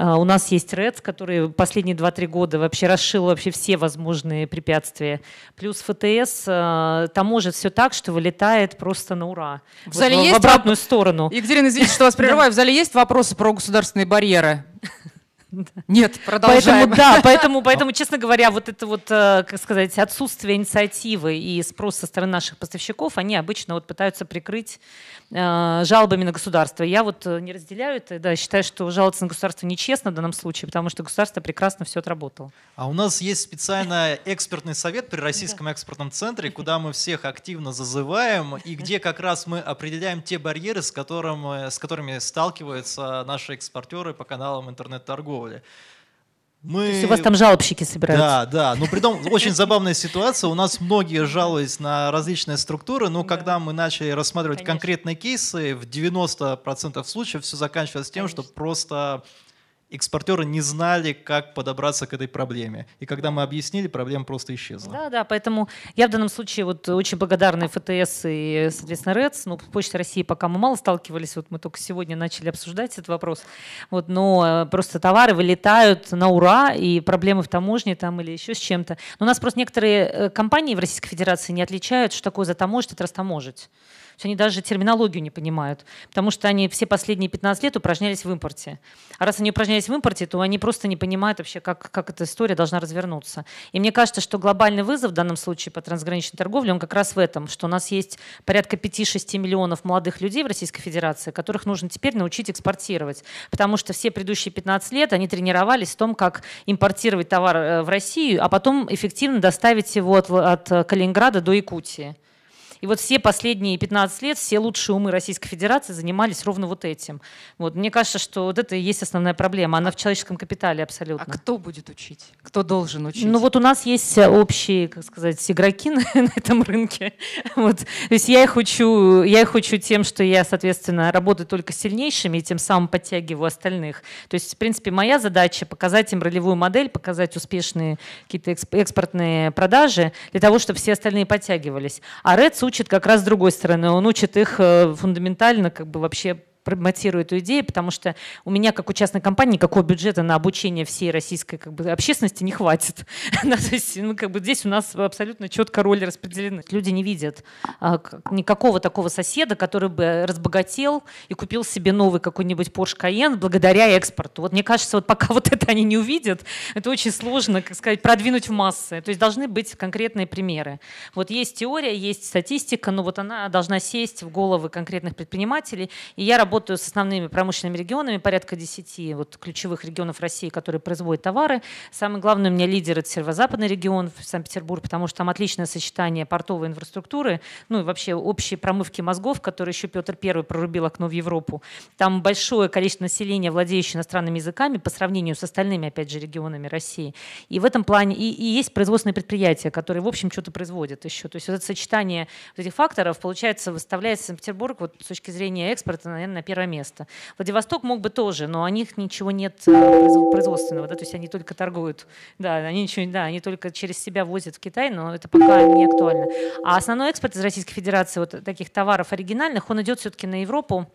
А, у нас есть РЭЦ, который последние 2-3 года вообще расшил вообще все возможные препятствия. Плюс ФТС а, таможит все так, что вылетает просто на ура. В, зале в, есть в обратную воп... сторону. Екатерина, извините, что вас прерываю. В зале есть вопросы про государственные барьеры? Нет, продолжаем. Поэтому, да, поэтому, поэтому, честно говоря, вот это вот, э, как сказать, отсутствие инициативы и спрос со стороны наших поставщиков, они обычно вот пытаются прикрыть э, жалобами на государство. Я вот э, не разделяю это, да, считаю, что жаловаться на государство нечестно в данном случае, потому что государство прекрасно все отработало. А у нас есть специально экспертный совет при Российском да. экспортном центре, куда мы всех активно зазываем и где как раз мы определяем те барьеры, с, которым, с которыми сталкиваются наши экспортеры по каналам интернет-торговли торговли. Мы... То есть у вас там жалобщики собираются? Да, да. Ну, при том, очень забавная ситуация. У нас многие жалуются на различные структуры, но да. когда мы начали рассматривать Конечно. конкретные кейсы, в 90% случаев все заканчивалось тем, Конечно. что просто экспортеры не знали, как подобраться к этой проблеме. И когда мы объяснили, проблема просто исчезла. Да, да, поэтому я в данном случае вот очень благодарна ФТС и, соответственно, РЭЦ. Ну, Почта России пока мы мало сталкивались, вот мы только сегодня начали обсуждать этот вопрос. Вот, но э, просто товары вылетают на ура, и проблемы в таможне там или еще с чем-то. Но у нас просто некоторые э, компании в Российской Федерации не отличают, что такое затаможить от растаможить есть они даже терминологию не понимают, потому что они все последние 15 лет упражнялись в импорте. А раз они упражнялись в импорте, то они просто не понимают вообще, как, как эта история должна развернуться. И мне кажется, что глобальный вызов в данном случае по трансграничной торговле, он как раз в этом, что у нас есть порядка 5-6 миллионов молодых людей в Российской Федерации, которых нужно теперь научить экспортировать. Потому что все предыдущие 15 лет они тренировались в том, как импортировать товар э, в Россию, а потом эффективно доставить его от, от Калининграда до Якутии. И вот все последние 15 лет все лучшие умы Российской Федерации занимались ровно вот этим. Вот. Мне кажется, что вот это и есть основная проблема. Она в человеческом капитале абсолютно. А кто будет учить? Кто должен учить? Ну вот у нас есть общие, как сказать, игроки на, на этом рынке. Вот. То есть я их учу, я их учу тем, что я, соответственно, работаю только с сильнейшими и тем самым подтягиваю остальных. То есть, в принципе, моя задача показать им ролевую модель, показать успешные какие-то экспортные продажи для того, чтобы все остальные подтягивались. А Red учит как раз с другой стороны. Он учит их э, фундаментально как бы вообще промотирую эту идею, потому что у меня, как у частной компании, никакого бюджета на обучение всей российской как бы, общественности не хватит. ну, как бы здесь у нас абсолютно четко роли распределены. Люди не видят а, никакого такого соседа, который бы разбогател и купил себе новый какой-нибудь Porsche Cayenne благодаря экспорту. Вот мне кажется, вот пока вот это они не увидят, это очень сложно, как сказать, продвинуть в массы. То есть должны быть конкретные примеры. Вот есть теория, есть статистика, но вот она должна сесть в головы конкретных предпринимателей. И я работаю работаю с основными промышленными регионами, порядка 10 вот, ключевых регионов России, которые производят товары. Самый главный у меня лидер – это северо-западный регион, Санкт-Петербург, потому что там отличное сочетание портовой инфраструктуры, ну и вообще общей промывки мозгов, которые еще Петр I прорубил окно в Европу. Там большое количество населения, владеющее иностранными языками, по сравнению с остальными, опять же, регионами России. И в этом плане и, и есть производственные предприятия, которые, в общем, что-то производят еще. То есть вот это сочетание этих факторов, получается, выставляет Санкт-Петербург вот, с точки зрения экспорта, наверное, первое место. Владивосток мог бы тоже, но у них ничего нет э, производственного, да, то есть они только торгуют, да, они ничего, да, они только через себя возят в Китай, но это пока не актуально. А основной экспорт из Российской Федерации вот таких товаров оригинальных, он идет все-таки на Европу,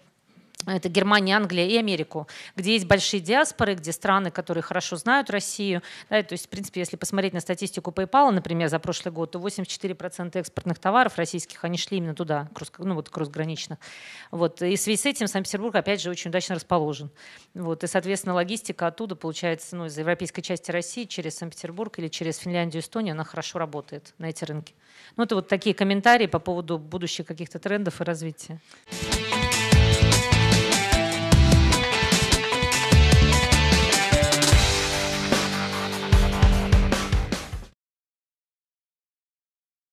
это Германия, Англия и Америку, где есть большие диаспоры, где страны, которые хорошо знают Россию. Да, то есть, в принципе, если посмотреть на статистику PayPal, например, за прошлый год, то 84% экспортных товаров российских, они шли именно туда, ну вот кругосграничных. Вот. И в связи с этим Санкт-Петербург, опять же, очень удачно расположен. Вот. И, соответственно, логистика оттуда, получается, ну, из европейской части России через Санкт-Петербург или через Финляндию, Эстонию, она хорошо работает на эти рынки. Ну, это вот такие комментарии по поводу будущих каких-то трендов и развития.